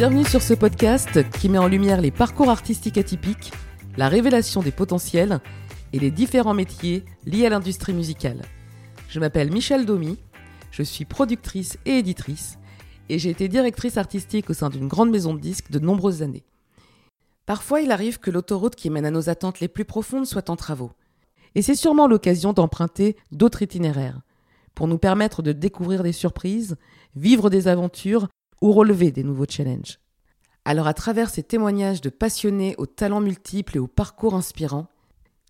Bienvenue sur ce podcast qui met en lumière les parcours artistiques atypiques, la révélation des potentiels et les différents métiers liés à l'industrie musicale. Je m'appelle Michel Domy, je suis productrice et éditrice et j'ai été directrice artistique au sein d'une grande maison de disques de nombreuses années. Parfois, il arrive que l'autoroute qui mène à nos attentes les plus profondes soit en travaux. Et c'est sûrement l'occasion d'emprunter d'autres itinéraires pour nous permettre de découvrir des surprises, vivre des aventures ou relever des nouveaux challenges. Alors à travers ces témoignages de passionnés aux talents multiples et aux parcours inspirants,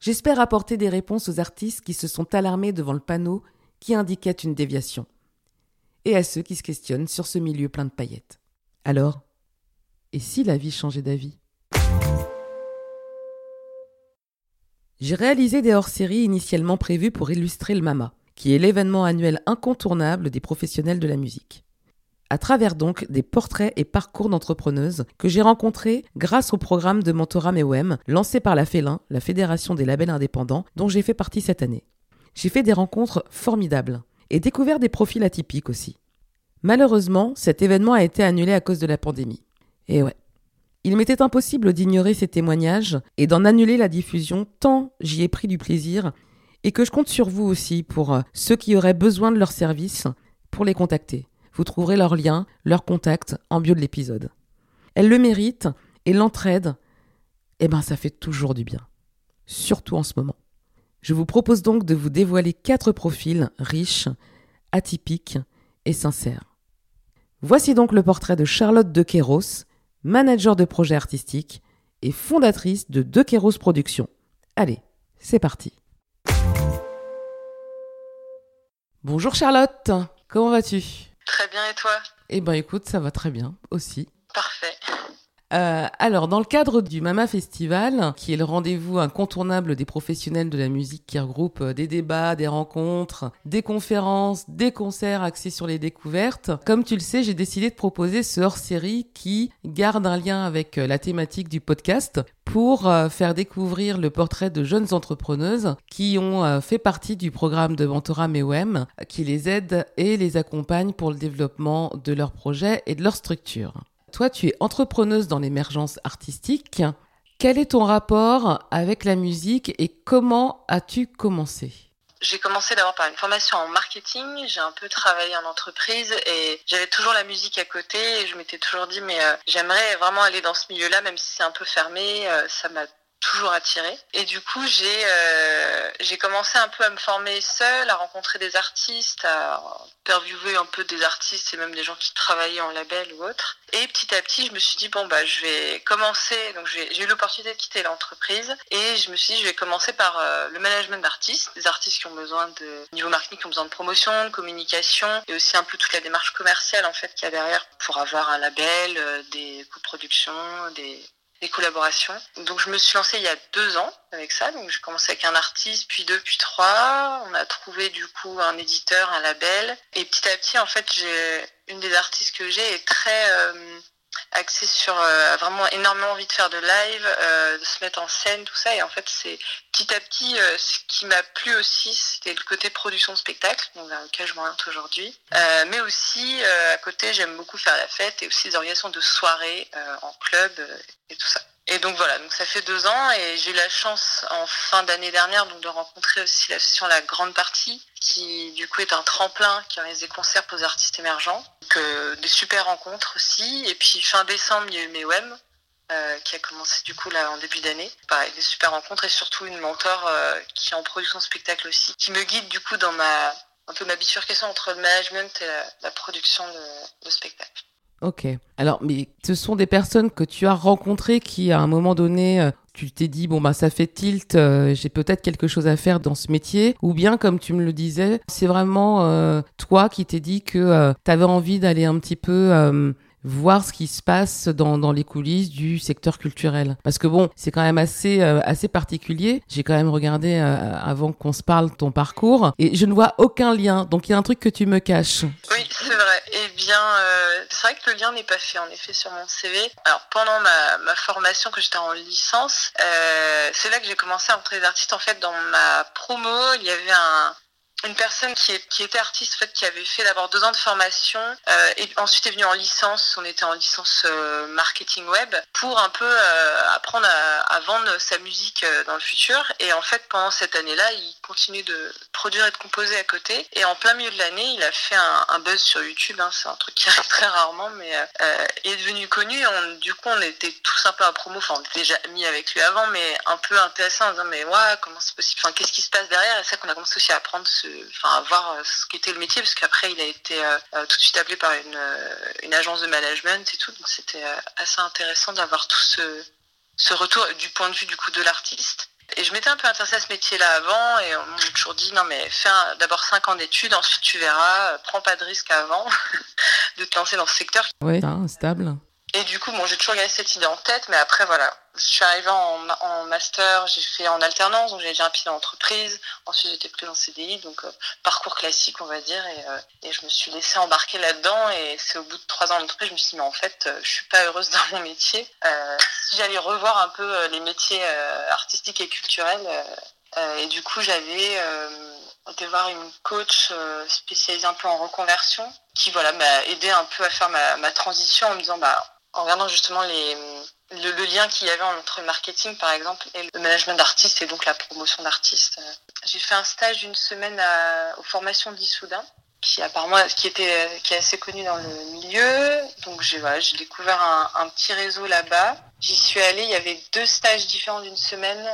j'espère apporter des réponses aux artistes qui se sont alarmés devant le panneau qui indiquait une déviation, et à ceux qui se questionnent sur ce milieu plein de paillettes. Alors, et si la vie changeait d'avis? J'ai réalisé des hors-séries initialement prévues pour illustrer le MAMA, qui est l'événement annuel incontournable des professionnels de la musique. À travers donc des portraits et parcours d'entrepreneuses que j'ai rencontrés grâce au programme de mentorat MEOM lancé par la FELIN, la Fédération des labels indépendants, dont j'ai fait partie cette année. J'ai fait des rencontres formidables et découvert des profils atypiques aussi. Malheureusement, cet événement a été annulé à cause de la pandémie. Et ouais, il m'était impossible d'ignorer ces témoignages et d'en annuler la diffusion tant j'y ai pris du plaisir et que je compte sur vous aussi pour euh, ceux qui auraient besoin de leurs services pour les contacter. Vous trouverez leurs liens, leurs contacts en bio de l'épisode. Elles le méritent et l'entraide, eh ben ça fait toujours du bien. Surtout en ce moment. Je vous propose donc de vous dévoiler quatre profils riches, atypiques et sincères. Voici donc le portrait de Charlotte de Kéros, manager de projet artistique et fondatrice de De Productions. Allez, c'est parti. Bonjour Charlotte, comment vas-tu? Très bien et toi? Eh ben écoute, ça va très bien aussi. Parfait. Euh, alors, dans le cadre du Mama Festival, qui est le rendez-vous incontournable des professionnels de la musique qui regroupe euh, des débats, des rencontres, des conférences, des concerts axés sur les découvertes, comme tu le sais, j'ai décidé de proposer ce hors-série qui garde un lien avec euh, la thématique du podcast pour faire découvrir le portrait de jeunes entrepreneuses qui ont fait partie du programme de mentorat MEOM, qui les aide et les accompagne pour le développement de leurs projets et de leur structure. Toi, tu es entrepreneuse dans l'émergence artistique. Quel est ton rapport avec la musique et comment as-tu commencé? J'ai commencé d'abord par une formation en marketing, j'ai un peu travaillé en entreprise et j'avais toujours la musique à côté et je m'étais toujours dit mais euh, j'aimerais vraiment aller dans ce milieu-là même si c'est un peu fermé, euh, ça m'a toujours attiré. Et du coup, j'ai euh, j'ai commencé un peu à me former seule, à rencontrer des artistes, à interviewer un peu des artistes et même des gens qui travaillaient en label ou autre. Et petit à petit, je me suis dit bon bah je vais commencer. Donc j'ai eu l'opportunité de quitter l'entreprise et je me suis dit je vais commencer par euh, le management d'artistes, des artistes qui ont besoin de niveau marketing, qui ont besoin de promotion, de communication et aussi un peu toute la démarche commerciale en fait qu'il y a derrière pour avoir un label, euh, des coproductions, des des collaborations. Donc je me suis lancée il y a deux ans avec ça. Donc j'ai commencé avec un artiste, puis deux, puis trois. On a trouvé du coup un éditeur, un label. Et petit à petit, en fait, j'ai une des artistes que j'ai est très euh, axé sur euh, vraiment énormément envie de faire de live, euh, de se mettre en scène, tout ça. Et en fait, c'est petit à petit euh, ce qui m'a plu aussi, c'était le côté production de spectacle, donc lequel je m'oriente aujourd'hui. mais aussi à côté, j'aime beaucoup faire la fête et aussi des organisations de soirées en club et tout ça. Et donc voilà, donc ça fait deux ans et j'ai eu la chance en fin d'année dernière donc de rencontrer aussi l'association La Grande Partie qui du coup est un tremplin qui organise des concerts pour les artistes émergents. Donc euh, des super rencontres aussi. Et puis fin décembre il y a eu MEOM euh, qui a commencé du coup là en début d'année. Pareil, des super rencontres et surtout une mentor euh, qui est en production spectacle aussi, qui me guide du coup dans ma un peu ma bifurcation entre le management et la, production de, de spectacle. Ok. Alors, mais ce sont des personnes que tu as rencontrées qui, à un moment donné, euh, tu t'es dit bon bah ça fait tilt, euh, j'ai peut-être quelque chose à faire dans ce métier, ou bien comme tu me le disais, c'est vraiment euh, toi qui t'es dit que tu avais envie d'aller un petit peu voir ce qui se passe dans, dans les coulisses du secteur culturel. Parce que bon, c'est quand même assez, euh, assez particulier. J'ai quand même regardé euh, avant qu'on se parle ton parcours et je ne vois aucun lien. Donc il y a un truc que tu me caches. Oui, c'est vrai. Eh bien, euh, c'est vrai que le lien n'est pas fait en effet sur mon CV. Alors pendant ma, ma formation que j'étais en licence, c'est là que j'ai commencé à rencontrer des artistes. En fait, dans ma promo, il y avait un une personne qui, est, qui était artiste, en fait, qui avait fait d'abord deux ans de formation euh, et ensuite est venue en licence. On était en licence euh, marketing web pour un peu euh, apprendre à, à, vendre sa musique euh, dans le futur. Et en fait, pendant cette année-là, il continue de produire et de composer à côté. Et en plein milieu de l'année, il a fait un, un buzz sur YouTube. Hein, C'est un truc qui arrive très rarement, mais euh, il est devenu connu. On, du coup, on était tous un peu à promo. Enfin, on était déjà amis avec lui avant, mais un peu intéressant en disant mais ouais, comment c'est possible? Enfin, qu'est-ce qui se passe derrière? Et c'est ça qu'on a commencé aussi à apprendre ce à voir euh, ce qu'était le métier parce qu'après il a été euh, euh, tout de suite appelé par une, une agence de management et tout donc c'était assez intéressant d'avoir tout ce ce retour du point de vue du coup de l'artiste et je m'étais un peu intéressée à ce métier-là avant et on m'a toujours dit non mais fais d'abord 5 ans d'études, ensuite tu verras, prends pas de risque avant de te lancer dans ce secteur. Oui, stable. Et du coup, bon, j'ai toujours gardé cette idée en tête, mais après, voilà, je suis arrivée en, en master, j'ai fait en alternance, donc j'ai déjà un pied dans l'entreprise. Ensuite, j'étais prise en CDI, donc euh, parcours classique, on va dire, et, euh, et je me suis laissée embarquer là-dedans. Et c'est au bout de trois ans d'entreprise, je me suis dit, mais en fait, euh, je suis pas heureuse dans mon métier. si j'allais revoir un peu les métiers artistiques et culturels, et du coup, j'avais été voir une coach spécialisée un peu en reconversion, qui voilà m'a aidé un peu à faire ma, ma transition en me disant, bah en regardant justement les, le, lien qu'il y avait entre le marketing, par exemple, et le management d'artistes et donc la promotion d'artistes. J'ai fait un stage d'une semaine à, aux formations d'Issoudun, qui apparemment qui était qui est assez connu dans le milieu. Donc j'ai voilà, j'ai découvert un, petit réseau là-bas. J'y suis allée, il y avait deux stages différents d'une semaine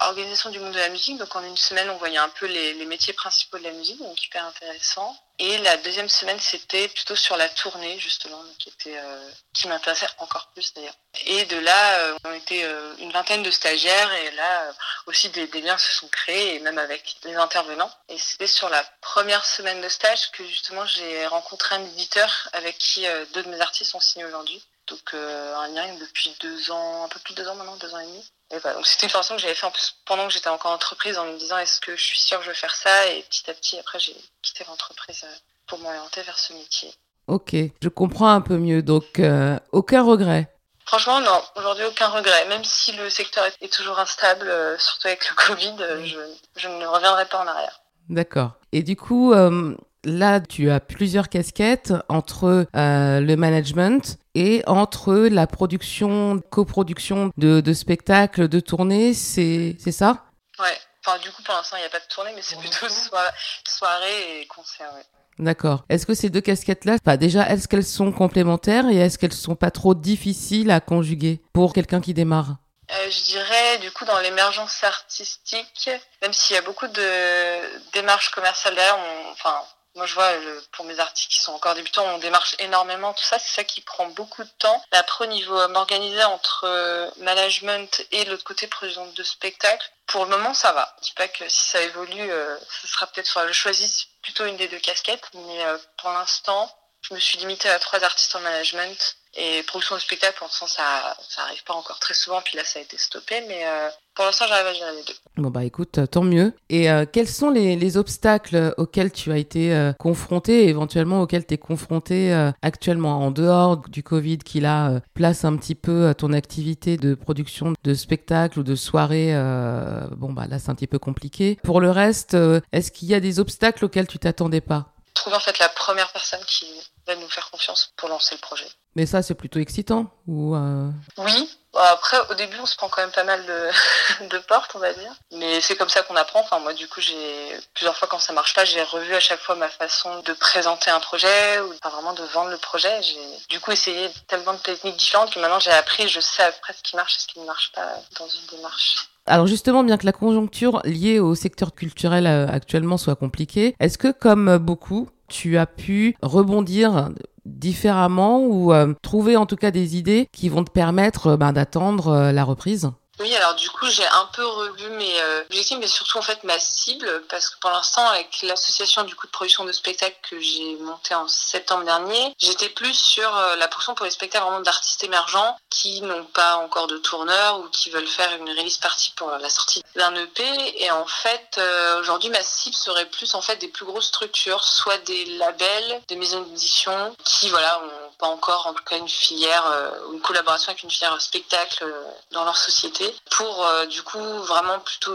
organisation du monde de la musique. Donc en une semaine, on voyait un peu les, les, métiers principaux de la musique, donc hyper intéressant. Et la deuxième semaine, c'était plutôt sur la tournée, justement, qui était euh, qui m'intéressait encore plus d'ailleurs. Et de là, euh, on était euh, une vingtaine de stagiaires, et là aussi des, des, liens se sont créés, et même avec les intervenants. Et c'était sur la première semaine de stage que justement j'ai rencontré un éditeur avec qui deux de mes artistes sont signés aujourd'hui. Donc un lien depuis deux ans, un peu plus de deux ans maintenant, deux ans et demi. Voilà, donc c'était une formation que j'avais fait en plus pendant que j'étais encore en entreprise en me disant est-ce que je suis sûre que je veux faire ça? Et petit à petit après j'ai quitté l'entreprise pour m'orienter vers ce métier. Ok, je comprends un peu mieux donc euh, aucun regret. Franchement non, aujourd'hui aucun regret même si le secteur est toujours instable euh, surtout avec le Covid, euh, je, je, ne reviendrai pas en arrière. D'accord. Et du coup euh, là, tu as plusieurs casquettes entre euh, le management et entre la production, coproduction de, de spectacles, de tournées, c'est ça? Ouais. Enfin, du coup, pour l'instant, il n'y a pas de tournée, mais c'est plutôt soir soirée et concert. Ouais. D'accord. Est-ce que ces deux casquettes-là, bah déjà, est-ce qu'elles sont complémentaires et est-ce qu'elles sont pas trop difficiles à conjuguer pour quelqu'un qui démarre? Euh, je dirais, du coup, dans l'émergence artistique, même s'il y a beaucoup de démarches commerciales derrière, on, enfin, moi, je vois, pour mes articles qui sont encore débutants, on démarche énormément, tout ça, c'est ça qui prend beaucoup de temps. Après, au niveau euh, m'organiser entre euh, management et l'autre côté production de spectacle, pour le moment, ça va. Je dis pas que si ça évolue, euh, ce sera peut-être, je choisis plutôt une des deux casquettes, mais euh, pour l'instant, je me suis limitée à trois artistes en management et production de spectacle, pour l'instant, ça, ça arrive pas encore très souvent, puis là, ça a été stoppé, mais euh, pour l'instant, à les deux. Bon, bah écoute, tant mieux. Et euh, quels sont les, les, obstacles auxquels tu as été euh, confronté, éventuellement auxquels tu es confronté euh, actuellement, en dehors du Covid qui là euh, place un petit peu ton activité de production de spectacles ou de soirées euh, Bon, bah là, c'est un petit peu compliqué. Pour le reste, est-ce qu'il y a des obstacles auxquels tu t'attendais pas? Trouver en fait la première personne qui va nous faire confiance pour lancer le projet. Mais ça, c'est plutôt excitant ou euh... Oui. Après, au début, on se prend quand même pas mal de, de portes, on va dire. Mais c'est comme ça qu'on apprend. Enfin, moi, du coup, j'ai plusieurs fois quand ça marche pas, j'ai revu à chaque fois ma façon de présenter un projet ou enfin, vraiment de vendre le projet. J'ai du coup essayé tellement de techniques différentes que maintenant j'ai appris, je sais après ce qui marche et ce qui ne marche pas dans une démarche. Alors justement, bien que la conjoncture liée au secteur culturel euh, actuellement soit compliquée, est-ce que comme beaucoup, tu as pu rebondir différemment ou euh, trouver en tout cas des idées qui vont te permettre ben, d'attendre euh, la reprise? Oui, alors du coup, j'ai un peu revu mes euh, objectifs, mais surtout en fait ma cible, parce que pour l'instant, avec l'association du coup de production de spectacles que j'ai monté en septembre dernier, j'étais plus sur euh, la production pour les spectacles vraiment d'artistes émergents qui n'ont pas encore de tourneur ou qui veulent faire une release partie pour la sortie d'un EP. Et en fait, euh, aujourd'hui, ma cible serait plus en fait des plus grosses structures, soit des labels, des maisons d'édition, qui voilà ont encore en tout cas une filière ou une collaboration avec une filière spectacle dans leur société pour du coup vraiment plutôt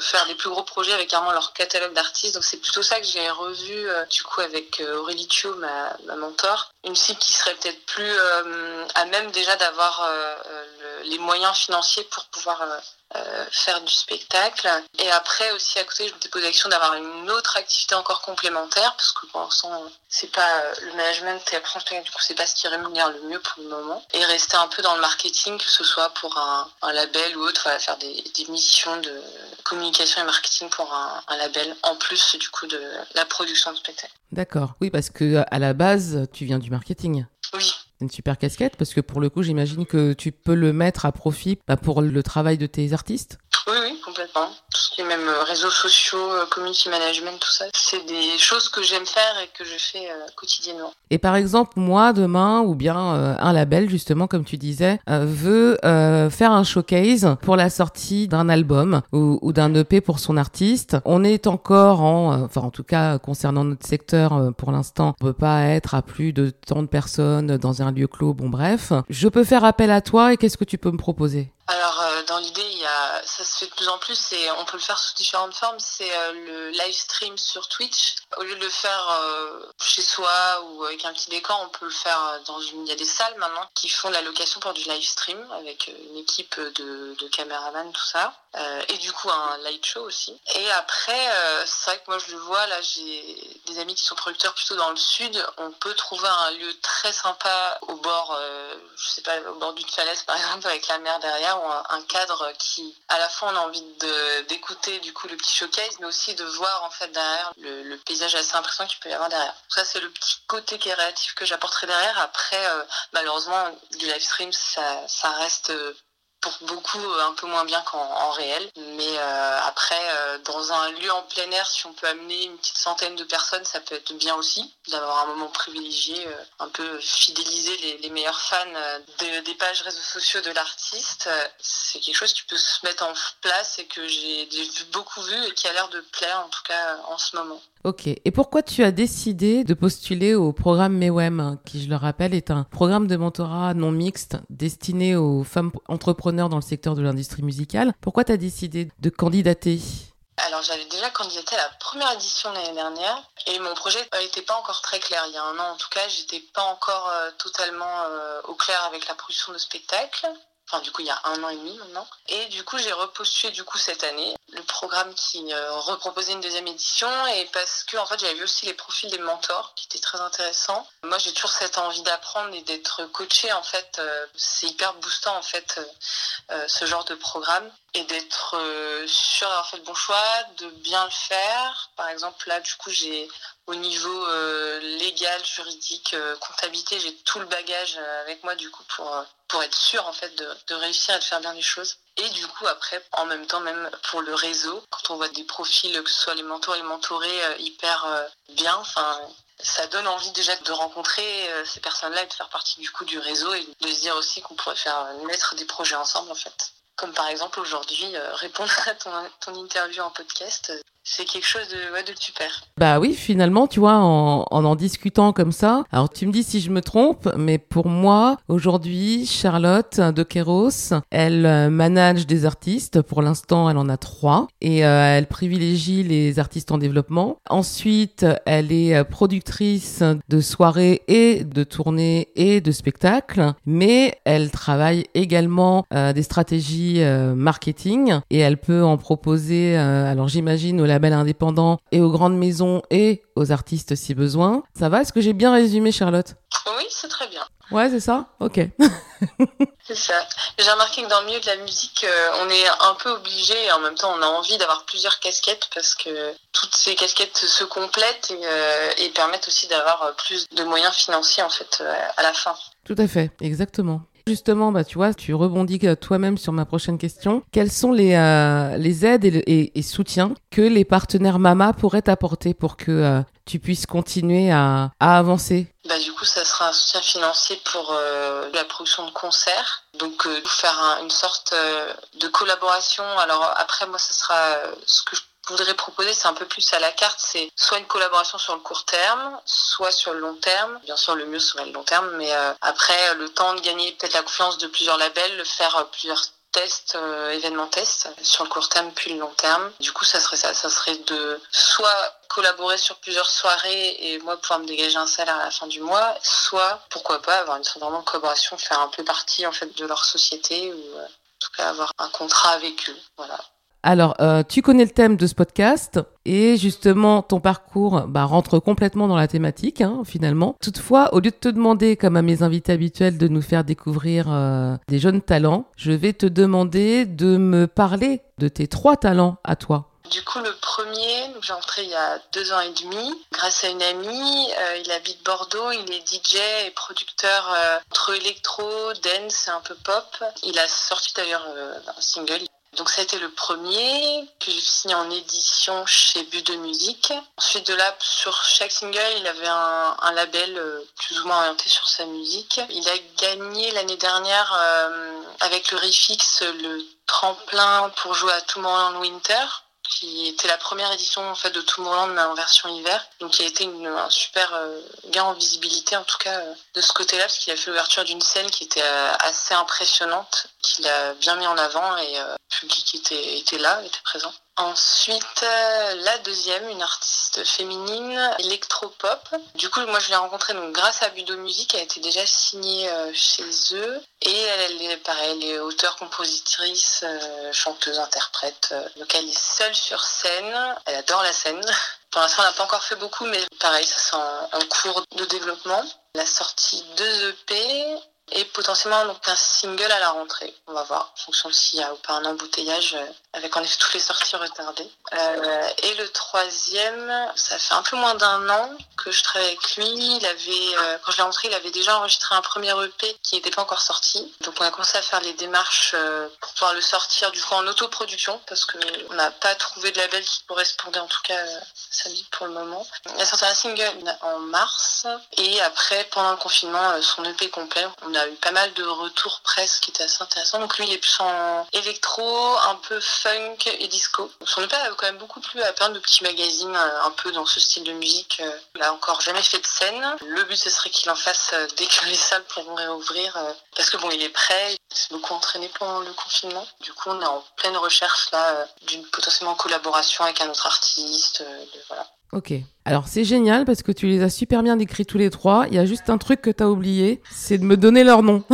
faire des plus gros projets avec carrément leur catalogue d'artistes. Donc c'est plutôt ça que j'ai revu du coup avec Aurélie Thio, ma, ma mentor, une cible qui serait peut-être plus à même déjà d'avoir les moyens financiers pour pouvoir euh, faire du spectacle. Et après aussi à côté, je me posé l'action d'avoir une autre activité encore complémentaire parce que pour l'instant, c'est pas euh, le management et la du coup, c'est pas ce qui rémunère le mieux pour le moment. Et rester un peu dans le marketing, que ce soit pour un, label ou autre, faire des, missions de communication et marketing pour un, un, label en plus du coup de la production de spectacle. D'accord. Oui, parce que à la base, tu viens du marketing. Oui une super casquette parce que pour le coup, j'imagine que tu peux le mettre à profit bah, pour le travail de tes artistes? Oui, oui, complètement. Tout ce qui est même euh, réseaux sociaux, euh, community management, tout ça, c'est des choses que j'aime faire et que je fais euh, quotidiennement. Et par exemple, moi, demain, ou bien un label, justement, comme tu disais, veut faire un showcase pour la sortie d'un album ou, d'un EP pour son artiste. On est encore en, enfin, en tout cas, concernant notre secteur, pour l'instant, on peut pas être à plus de tant de personnes dans un lieu clos. Bon, bref. Je peux faire appel à toi et qu'est-ce que tu peux me proposer? Alors euh, dans l'idée, il y a, ça se fait de plus en plus et on peut le faire sous différentes formes. C'est euh, le live stream sur Twitch. Au lieu de le faire euh, chez soi ou avec un petit décor, on peut le faire dans une. Il y a des salles maintenant qui font la location pour du live stream avec une équipe de, de caméramans, tout ça. et du coup un light show aussi. Et après, c'est vrai que moi je le vois là, j'ai des amis qui sont producteurs plutôt dans le sud. On peut trouver un lieu très sympa au bord, je sais pas, au bord d'une falaise par exemple avec la mer derrière un, cadre qui, à la fois, on a envie d'écouter du coup le petit showcase, mais aussi de voir en fait derrière le, paysage assez impressionnant qu'il peut y avoir derrière. Ça, c'est le petit côté créatif que j'apporterai derrière. Après, euh, malheureusement, du live stream, ça, ça reste euh, pour beaucoup euh, un peu moins bien qu'en réel. Mais euh, après, euh, dans un lieu en plein air, si on peut amener une petite centaine de personnes, ça peut être bien aussi, d'avoir un moment privilégié, un peu fidéliser les, les meilleurs fans des pages réseaux sociaux de l'artiste. C'est quelque chose qui peut se mettre en place et que j'ai beaucoup vu et qui a l'air de plaire en tout cas en ce moment. Ok. Et pourquoi tu as décidé de postuler au programme MEWEM, qui, je le rappelle, est un programme de mentorat non mixte destiné aux femmes entrepreneurs dans le secteur de l'industrie musicale Pourquoi tu as décidé de candidater? Alors j'avais déjà candidaté à la première édition l'année dernière et mon projet n'était pas encore très clair. Il y a un an en tout cas, j'étais pas encore euh, totalement euh, au clair avec la production de spectacle enfin du coup il y a un an et demi maintenant. Et du coup j'ai repostulé du coup cette année le programme qui euh, reproposait une deuxième édition et parce que en fait j'avais vu aussi les profils des mentors qui étaient très intéressants. Moi j'ai toujours cette envie d'apprendre et d'être coaché en fait. Euh, c'est hyper boostant en fait euh, ce genre de programme et d'être sûr d'avoir fait le bon choix, de bien le faire. Par exemple là du coup j'ai au niveau euh, légal, juridique, euh, comptabilité, j'ai tout le bagage euh, avec moi du coup pour pour être sûr en fait de, de, réussir à faire bien les choses. Et du coup après, en même temps même pour le réseau, quand on voit des profils, que ce soit les mentors et les mentorés, hyper bien, enfin ça donne envie déjà de rencontrer ces personnes-là et de faire partie du coup du réseau et de se dire aussi qu'on pourrait faire naître des projets ensemble en fait. Comme par exemple aujourd'hui répondre à ton, ton interview en podcast, c'est quelque chose de, super. Bah oui, finalement, tu vois, en, en, discutant comme ça, alors tu me dis si je me trompe, mais pour moi, aujourd'hui, Charlotte de Kéros, elle euh, manage des artistes. Pour l'instant, elle en a trois et euh, elle privilégie les artistes en développement. Ensuite, elle est euh, productrice de soirées et de tournées et de spectacles, mais elle travaille également des stratégies marketing et elle peut en proposer, alors j'imagine, au labels indépendants et aux grandes maisons et aux artistes si besoin. Ça va? Est-ce que j'ai bien résumé, Charlotte? Oui, c'est très bien. Ouais, c'est ça? Ok. c'est ça. J'ai remarqué que dans le milieu de la musique, euh, on est un peu obligé et en même temps, on a envie d'avoir plusieurs casquettes parce que toutes ces casquettes se complètent et, euh, et permettent aussi d'avoir plus de moyens financiers en fait euh, à la fin. Tout à fait, exactement. Justement, bah, tu vois, tu rebondis toi-même sur ma prochaine question. Quelles sont les, euh, les aides et, soutiens que les partenaires Mama pourraient apporter pour que euh, tu puisses continuer à, à avancer? Bah, Du coup, ça sera un soutien financier pour euh, la production de concerts. Donc, faire une sorte de collaboration. Alors, après, moi, ce sera ce que je voudrais proposer, c'est un peu plus à la carte, c'est soit une collaboration sur le court terme, soit sur le long terme. Bien sûr, le mieux serait le long terme, mais euh, après, le temps de gagner peut-être la confiance de plusieurs labels, faire euh, plusieurs tests, euh, événements tests sur le court terme puis le long terme. Du coup, ça serait ça, ça serait de soit collaborer sur plusieurs soirées et moi pouvoir me dégager un salaire à la fin du mois, soit pourquoi pas avoir une vraiment collaboration, faire un peu partie en fait de leur société ou en tout cas avoir un contrat avec eux. Voilà. Alors, euh, tu connais le thème de ce podcast et justement, ton parcours bah, rentre complètement dans la thématique, hein, finalement. Toutefois, au lieu de te demander, comme à mes invités habituels, de nous faire découvrir euh, des jeunes talents, je vais te demander de me parler de tes trois talents à toi. Du coup, le premier, j'ai entré il y a deux ans et demi, grâce à une amie. Euh, il habite Bordeaux, il est DJ et producteur entre électro, dance et un peu pop. Il a sorti d'ailleurs un single donc ça a été le premier que j'ai signé en édition chez But de Musique. Ensuite de là, sur chaque single, il avait un, un label euh, plus ou moins orienté sur sa musique. Il a gagné l'année dernière euh, avec le Refix le tremplin pour jouer à Tomorrowland Winter qui était la première édition en fait de Tomorrowland mais en version hiver donc qui a été un super euh, gain en visibilité en tout cas de ce côté-là parce qu'il a fait l'ouverture d'une scène qui était assez impressionnante qu'il a bien mis en avant et public était, était là, était présent. Ensuite, euh, la deuxième, une artiste féminine, électropop. Du coup, moi, je l'ai rencontrée donc grâce à Budo Music. Elle était déjà signée euh, chez eux et elle, est pareil, elle est auteure, compositrice, euh, chanteuse, interprète. Donc, elle est seule sur scène. Elle adore la scène. Pour l'instant, elle n'a pas encore fait beaucoup, mais pareil, ça c'est un, un cours de développement. Elle a sorti deux EP et potentiellement donc un single à la rentrée. On va voir, en fonction s'il y a ou pas un embouteillage, euh, avec en effet toutes les sorties retardées. Euh, et le troisième, ça fait un peu moins d'un an que je travaille avec lui. Il avait, euh, quand je l'ai rentré, il avait déjà enregistré un premier EP qui n'était pas encore sorti. Donc on a commencé à faire les démarches pour pouvoir le sortir du coup en autoproduction parce que on n'a pas trouvé de label qui correspondait en tout cas à sa vie pour le moment. Il a sorti un single en mars et après pendant le confinement son EP complet, a eu pas mal de retours presse qui étaient assez intéressants. Donc lui, il est plus en électro, un peu funk et disco. Son EP a quand même beaucoup plu à plein de petits magazines euh, un peu dans ce style de musique. Euh, il a encore jamais fait de scène. Le but, ce serait qu'il en fasse euh, dès que les salles pourront réouvrir. Parce que bon, il est prêt. Il s'est beaucoup entraîné pendant le confinement. Du coup, on est en pleine recherche là d'une potentiellement collaboration avec un autre artiste. voilà. Ok. Alors c'est génial parce que tu les as super bien décrits tous les trois. Il y a juste un truc que tu oublié, c'est de me donner leur nom.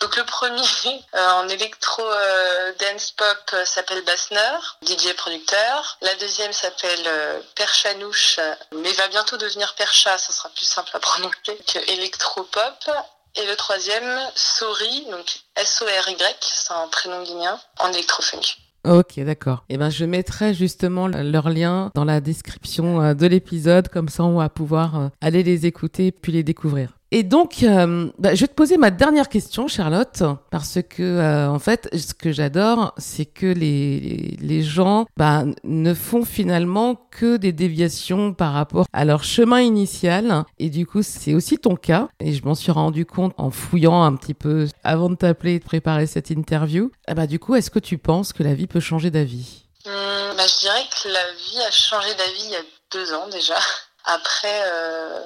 Donc le premier euh, en électro euh, dance pop euh, s'appelle Bassner, DJ producteur. La deuxième s'appelle Perchanouche, mais va bientôt devenir Percha, ça sera plus simple à prononcer que électro pop. Et le troisième, Sori, donc S-O-R-Y, c'est un prénom guinéen, en électro-funk. Ok, d'accord. Et eh ben, je mettrai justement leur lien dans la description euh, de l'épisode, comme ça on va pouvoir euh, aller les écouter puis les découvrir. Et donc, euh, bah, je vais te poser ma dernière question, Charlotte, parce que euh, en fait, ce que j'adore, c'est que les, les gens bah, ne font finalement que des déviations par rapport à leur chemin initial. Et du coup, c'est aussi ton cas. Et je m'en suis rendu compte en fouillant un petit peu avant de t'appeler et de préparer cette interview. Eh bah, du coup, est-ce que tu penses que la vie peut changer d'avis? Bah, Je dirais que la vie a changé d'avis il y a deux ans déjà. Après, euh,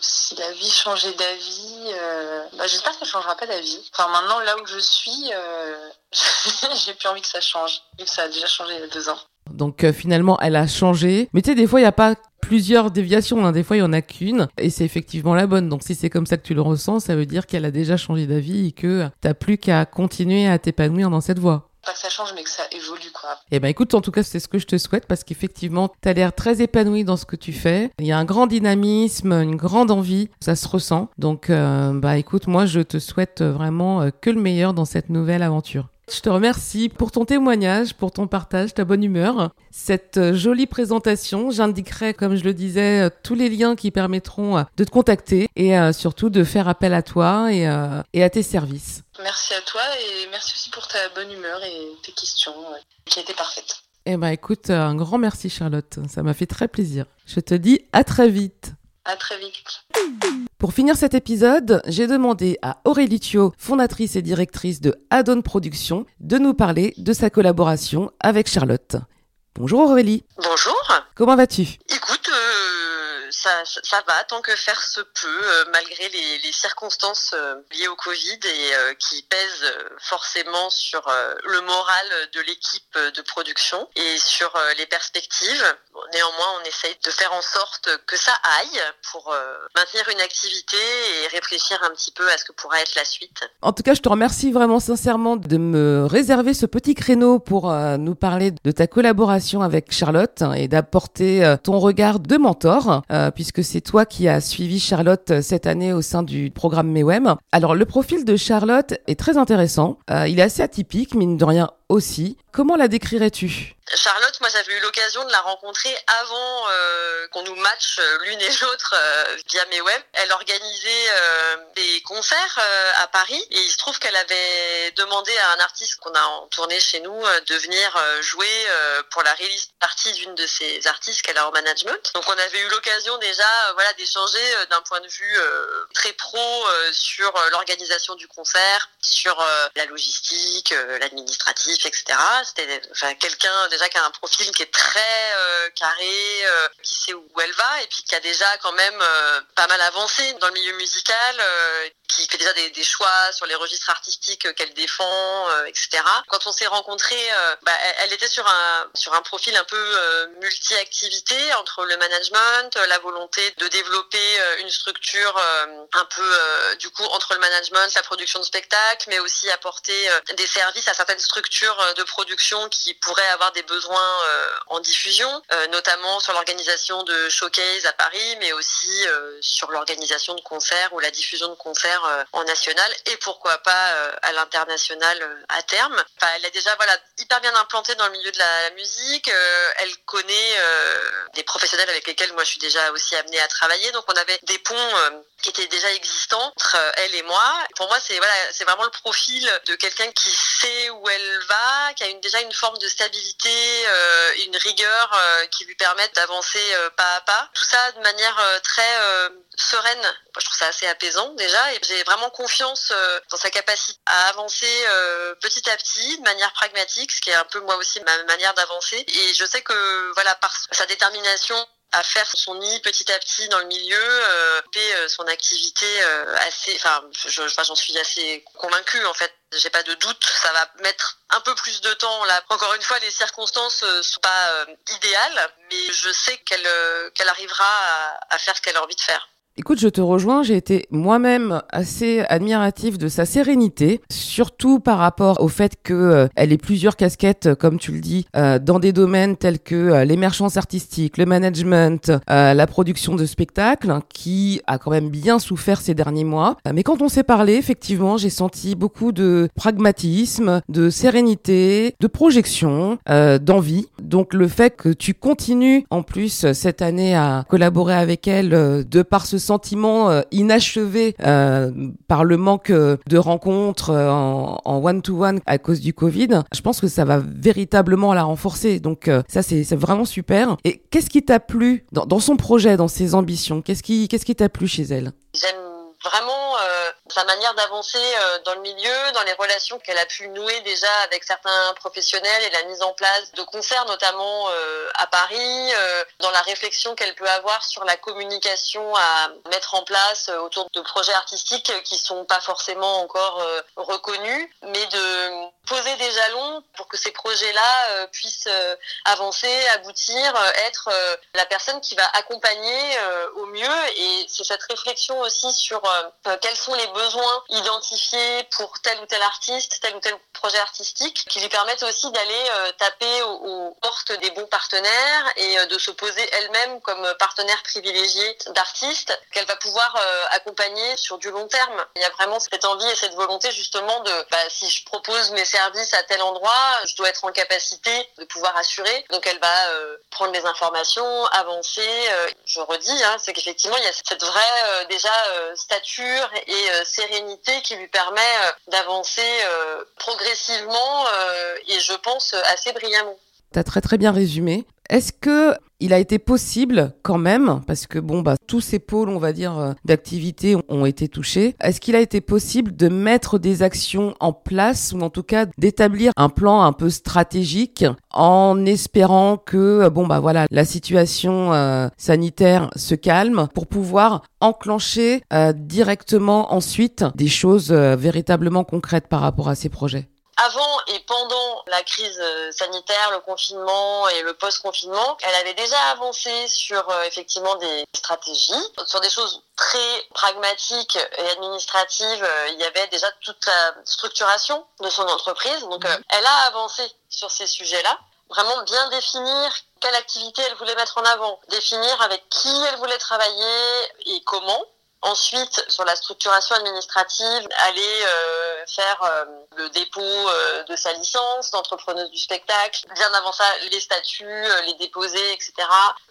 si la vie changeait d'avis, euh, bah, j'espère qu'elle changera pas d'avis. Enfin, maintenant, là où je suis, euh, j'ai plus envie que ça change, vu que ça a déjà changé il y a deux ans. Donc euh, finalement, elle a changé. Mais tu sais, des fois, il n'y a pas plusieurs déviations. Hein. Des fois, il y en a qu'une. Et c'est effectivement la bonne. Donc si c'est comme ça que tu le ressens, ça veut dire qu'elle a déjà changé d'avis et que t'as plus qu'à continuer à t'épanouir dans cette voie que ça change, mais que ça évolue, quoi. Eh ben, écoute, en tout cas, c'est ce que je te souhaite parce qu'effectivement, tu as l'air très épanoui dans ce que tu fais. Il y a un grand dynamisme, une grande envie, ça se ressent. Donc, euh, bah, écoute, moi, je te souhaite vraiment euh, que le meilleur dans cette nouvelle aventure. Je te remercie pour ton témoignage, pour ton partage, ta bonne humeur, cette euh, jolie présentation. J'indiquerai, comme je le disais, euh, tous les liens qui permettront euh, de te contacter et surtout de faire appel à toi et, et à tes services. Merci à toi et merci aussi pour ta bonne humeur et tes questions qui étaient parfaites. Eh ben écoute, un grand merci Charlotte, ça m'a fait très plaisir. Je te dis à très vite. À très vite. Pour finir cet épisode, j'ai demandé à Aurélie Thio, fondatrice et directrice de Addon Productions, de nous parler de sa collaboration avec Charlotte. Bonjour Aurélie. Bonjour. Comment vas-tu? Écoute, ça, va tant que faire se peut, euh, malgré les, les circonstances euh, liées au Covid et euh, qui pèsent forcément sur le moral de l'équipe de production et sur les perspectives. Néanmoins, on essaye de faire en sorte que ça aille pour maintenir une activité et réfléchir un petit peu à ce que pourra être la suite. En tout cas, je te remercie vraiment sincèrement de me réserver ce petit créneau pour nous parler de ta collaboration avec Charlotte et d'apporter ton regard de mentor. Puisque c'est toi qui as suivi Charlotte euh, cette année au sein du programme MEWEM. Alors le profil de Charlotte est très intéressant. Euh, il est assez atypique, mine de rien aussi. Comment la décrirais-tu? Charlotte, moi j'avais eu l'occasion de la rencontrer avant euh, qu'on nous matche euh, l'une et l'autre euh, via mes web. Elle organisait des concerts à Paris et il se trouve qu'elle avait demandé à un artiste qu'on a en tournée chez nous de venir jouer pour la release partie d'une de ses artistes qu'elle a en management. Donc on avait eu l'occasion déjà voilà d'échanger d'un point de vue très pro sur l'organisation du concert, sur la logistique, l'administratif, etc. C'était quelqu'un déjà qui a un profil qui est très euh, carré, euh, qui sait où elle va et puis qui a déjà quand même euh, pas mal avancé dans le milieu musical, qui fait déjà des, choix sur les registres artistiques qu'elle défend, etc. Quand on s'est rencontrés, bah, elle, était sur un sur un profil un peu multi-activité entre le management, la volonté de développer une structure un peu du coup entre le management, la production de spectacles, mais aussi apporter des services à certaines structures de production qui pourraient avoir des besoins euh, en diffusion, euh, notamment sur l'organisation de showcase à Paris, mais aussi euh, sur l'organisation de concerts ou la diffusion de concerts en national et pourquoi pas à l'international à terme. Enfin, elle est déjà voilà hyper bien implantée dans le milieu de la, musique. elle connaît des professionnels avec lesquels moi je suis déjà aussi amenée à travailler. Donc on avait des ponts qui étaient déjà existants entre elle et moi. Pour moi, c'est voilà, c'est vraiment le profil de quelqu'un qui sait où elle va, qui a une, déjà une forme de stabilité, euh, une rigueur euh, qui lui permettent d'avancer euh, pas à pas. Tout ça de manière très sereine. je trouve ça assez apaisant déjà et j'ai vraiment confiance dans sa capacité à avancer petit à petit de manière pragmatique, ce qui est un peu moi aussi ma manière d'avancer. Et je sais que voilà par sa détermination à faire son nid petit à petit dans le milieu, euh, son activité assez, enfin, j'en suis assez convaincue en fait. J'ai pas de doute, ça va mettre un peu plus de temps là. Encore une fois, les circonstances euh, sont pas euh, idéales, mais je sais qu'elle euh, qu'elle arrivera à, à faire ce qu'elle a envie de faire. Écoute, je te rejoins, j'ai été moi-même assez admiratif de sa sérénité, surtout par rapport au fait que euh, ait plusieurs casquettes, euh, comme tu le dis, euh, dans des domaines tels que l'émergence artistique, le management, la production de spectacles, qui a quand même bien souffert ces derniers mois. mais quand on s'est parlé, effectivement, j'ai senti beaucoup de pragmatisme, de sérénité, de projection, d'envie. Donc le fait que tu continues en plus cette année à collaborer avec elle de par ce sentiment euh, inachevé euh, par le manque euh, de rencontres en one-to-one à cause du Covid, je pense que ça va véritablement la renforcer. Donc ça, c'est vraiment super. Et qu'est-ce qui t'a plu dans, dans, son projet, dans ses ambitions? Qu'est-ce qui qu'est-ce qui t'a plu chez elle? Vraiment euh, sa manière d'avancer euh, dans le milieu, dans les relations qu'elle a pu nouer déjà avec certains professionnels et la mise en place de concerts notamment euh, à Paris, dans la réflexion qu'elle peut avoir sur la communication à mettre en place autour de projets artistiques qui sont pas forcément encore reconnus, mais de poser des jalons pour que ces projets-là puissent avancer, aboutir, être la personne qui va accompagner au mieux. Et c'est cette réflexion aussi sur euh, quels sont les besoins identifiés pour tel ou tel artiste, tel ou tel projet artistique, qui lui permettent aussi d'aller euh, taper aux, portes des bons partenaires et euh, de se poser elle-même comme partenaire privilégié d'artistes qu'elle va pouvoir accompagner sur du long terme. Il y a vraiment cette envie et cette volonté justement de, bah, si je propose mes services à tel endroit, je dois être en capacité de pouvoir assurer. Donc elle va prendre les informations, avancer. je redis, hein, c'est qu'effectivement il y a cette vraie déjà et euh, sérénité qui lui permet euh, d'avancer euh, progressivement et je pense assez brillamment. T'as très très bien résumé. Est-ce que il a été possible quand même, parce que bon, bah, tous ces pôles, on va dire, euh, d'activité ont été touchés. Est-ce qu'il a été possible de mettre des actions en place, ou en tout cas d'établir un plan un peu stratégique, en espérant que, bon, bah voilà, la situation euh, sanitaire se calme, pour pouvoir enclencher euh, directement ensuite des choses véritablement concrètes par rapport à ces projets? Avant et pendant la crise euh, sanitaire, le confinement et le post-confinement, elle avait déjà avancé sur euh, effectivement des stratégies, sur des choses très pragmatiques et administratives. Euh, il y avait déjà toute la structuration de son entreprise. Donc, mhm. elle a avancé sur ces sujets-là. Vraiment bien définir quelle activité elle voulait mettre en avant, définir avec qui elle voulait travailler et comment Ensuite, sur la structuration administrative, aller euh, faire euh, le dépôt euh, de sa licence d'entrepreneuse du spectacle, bien avant ça, les statuts, les déposer, etc.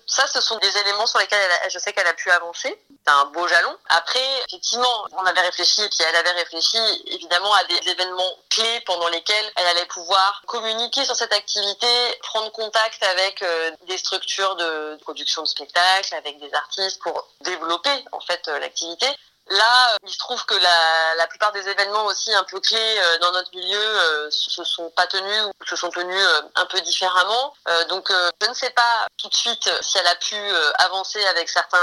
Ça, ce sont des éléments sur lesquels je sais qu'elle a pu avancer. C'est un beau jalon. Après, effectivement, on avait réfléchi, et puis elle avait réfléchi évidemment à des événements clés pendant lesquels elle allait pouvoir communiquer sur cette activité, prendre contact avec des structures de production de spectacles, avec des artistes pour développer en fait l'activité Là, il se trouve que la, plupart des événements aussi un peu clés euh, dans notre milieu euh, se sont pas tenus ou se sont tenus euh, un peu différemment. donc, je ne sais pas tout de suite si elle a pu avancer avec certains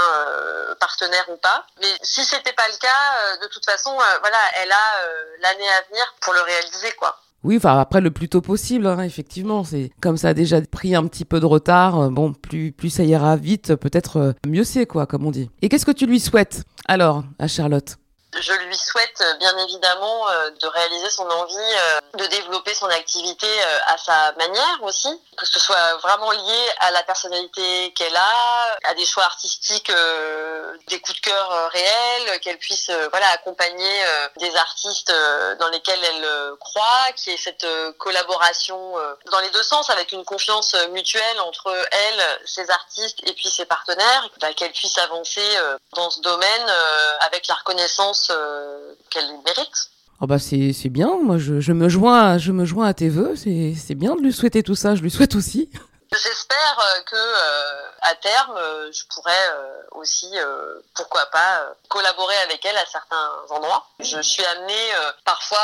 partenaires ou pas. Mais si c'était pas le cas, de toute façon, voilà, elle a l'année à venir pour le réaliser, quoi. Oui, enfin après le plus tôt possible, hein, effectivement. C'est comme ça a déjà pris un petit peu de retard. bon, plus plus ça ira vite, peut-être mieux c'est quoi, comme on dit. Et qu'est-ce que tu lui souhaites? Alors, à Charlotte je lui souhaite euh, bien évidemment euh, de réaliser son envie euh, de développer son activité à sa manière aussi, que ce soit vraiment lié à la personnalité qu'elle a, à des choix artistiques, des coups de cœur réels, qu'elle puisse voilà accompagner des artistes dans lesquels elle croit, qui ait cette collaboration dans les deux sens avec une confiance mutuelle entre elle, ses artistes et puis ses partenaires, bah, qu'elle puisse avancer dans ce domaine avec la reconnaissance euh, qu'elle mérite. Oh bah c'est, bien, moi je, je, me joins, je me joins à tes voeux, c'est, c'est bien de lui souhaiter tout ça, je lui souhaite aussi. J'espère euh, que euh, à terme, je pourrais aussi, pourquoi pas, collaborer avec elle à certains endroits. Je suis amenée parfois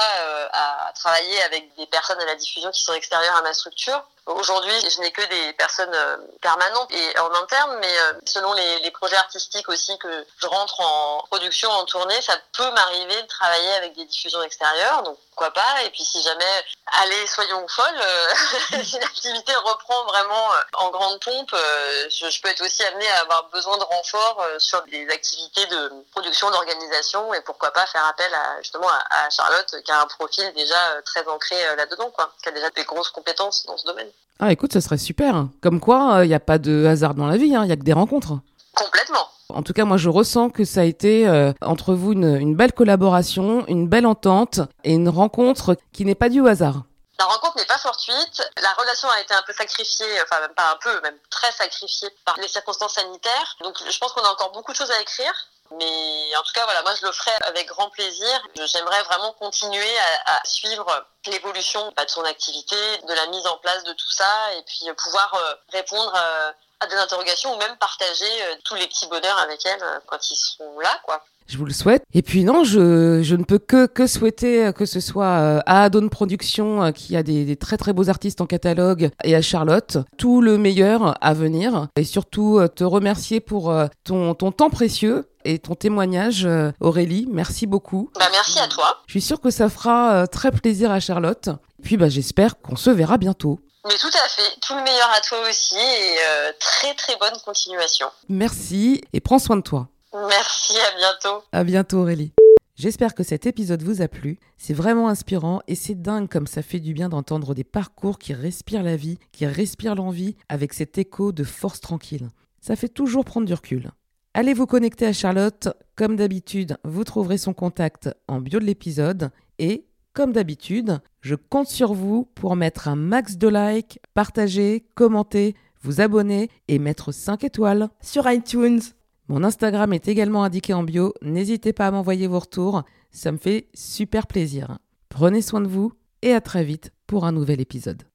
à travailler avec des personnes à la diffusion qui sont extérieures à ma structure Aujourd'hui, je n'ai que des personnes euh, permanentes et en interne, mais euh, selon les, les, projets artistiques aussi que je rentre en production, en tournée, ça peut m'arriver de travailler avec des diffusions extérieures, donc pourquoi pas. Et puis si jamais, allez, soyons folles, euh, si l'activité reprend vraiment en grande pompe, je, je, peux être aussi amenée à avoir besoin de renfort sur des activités de production, d'organisation, et pourquoi pas faire appel à justement à, à Charlotte qui a un profil déjà très ancré là-dedans, quoi, qui a déjà des grosses compétences dans ce domaine. Ah, écoute, ce serait super. Comme quoi, il euh, n'y a pas de hasard dans la vie, il hein, y a que des rencontres. Complètement. En tout cas, moi, je ressens que ça a été euh, entre vous une, une, belle collaboration, une belle entente et une rencontre qui n'est pas due au hasard. La rencontre n'est pas fortuite. La relation a été un peu sacrifiée, enfin même pas un peu, même très sacrifiée par les circonstances sanitaires. Donc, je pense qu'on a encore beaucoup de choses à écrire. Mais en tout cas, voilà, moi je le ferai avec grand plaisir. J'aimerais vraiment continuer à, suivre l'évolution bah, de son activité, de la mise en place de tout ça, et puis pouvoir euh, répondre euh, à des interrogations ou même partager euh, tous les petits bonheurs avec elle quand ils seront là, quoi. Je vous le souhaite. Et puis non, je, je ne peux que, que souhaiter que ce soit à Adon Productions, qui a des, des, très très beaux artistes en catalogue, et à Charlotte, tout le meilleur à venir. Et surtout te remercier pour ton, ton temps précieux et ton témoignage, euh, Aurélie. Merci beaucoup. Bah, merci à toi. Je suis sûre que ça fera euh, très plaisir à Charlotte. Puis bah, j'espère qu'on se verra bientôt. Mais tout à fait. Tout le meilleur à toi aussi et euh, très très bonne continuation. Merci et prends soin de toi. Merci, à bientôt. À bientôt Aurélie. J'espère que cet épisode vous a plu. C'est vraiment inspirant et c'est dingue comme ça fait du bien d'entendre des parcours qui respirent la vie, qui respirent l'envie avec cet écho de force tranquille. Ça fait toujours prendre du recul. Allez vous connecter à Charlotte. Comme d'habitude, vous trouverez son contact en bio de l'épisode. Et comme d'habitude, je compte sur vous pour mettre un max de likes, partager, commenter, vous abonner et mettre 5 étoiles sur iTunes. Mon Instagram est également indiqué en bio. N'hésitez pas à m'envoyer vos retours. Ça me fait super plaisir. Prenez soin de vous et à très vite pour un nouvel épisode.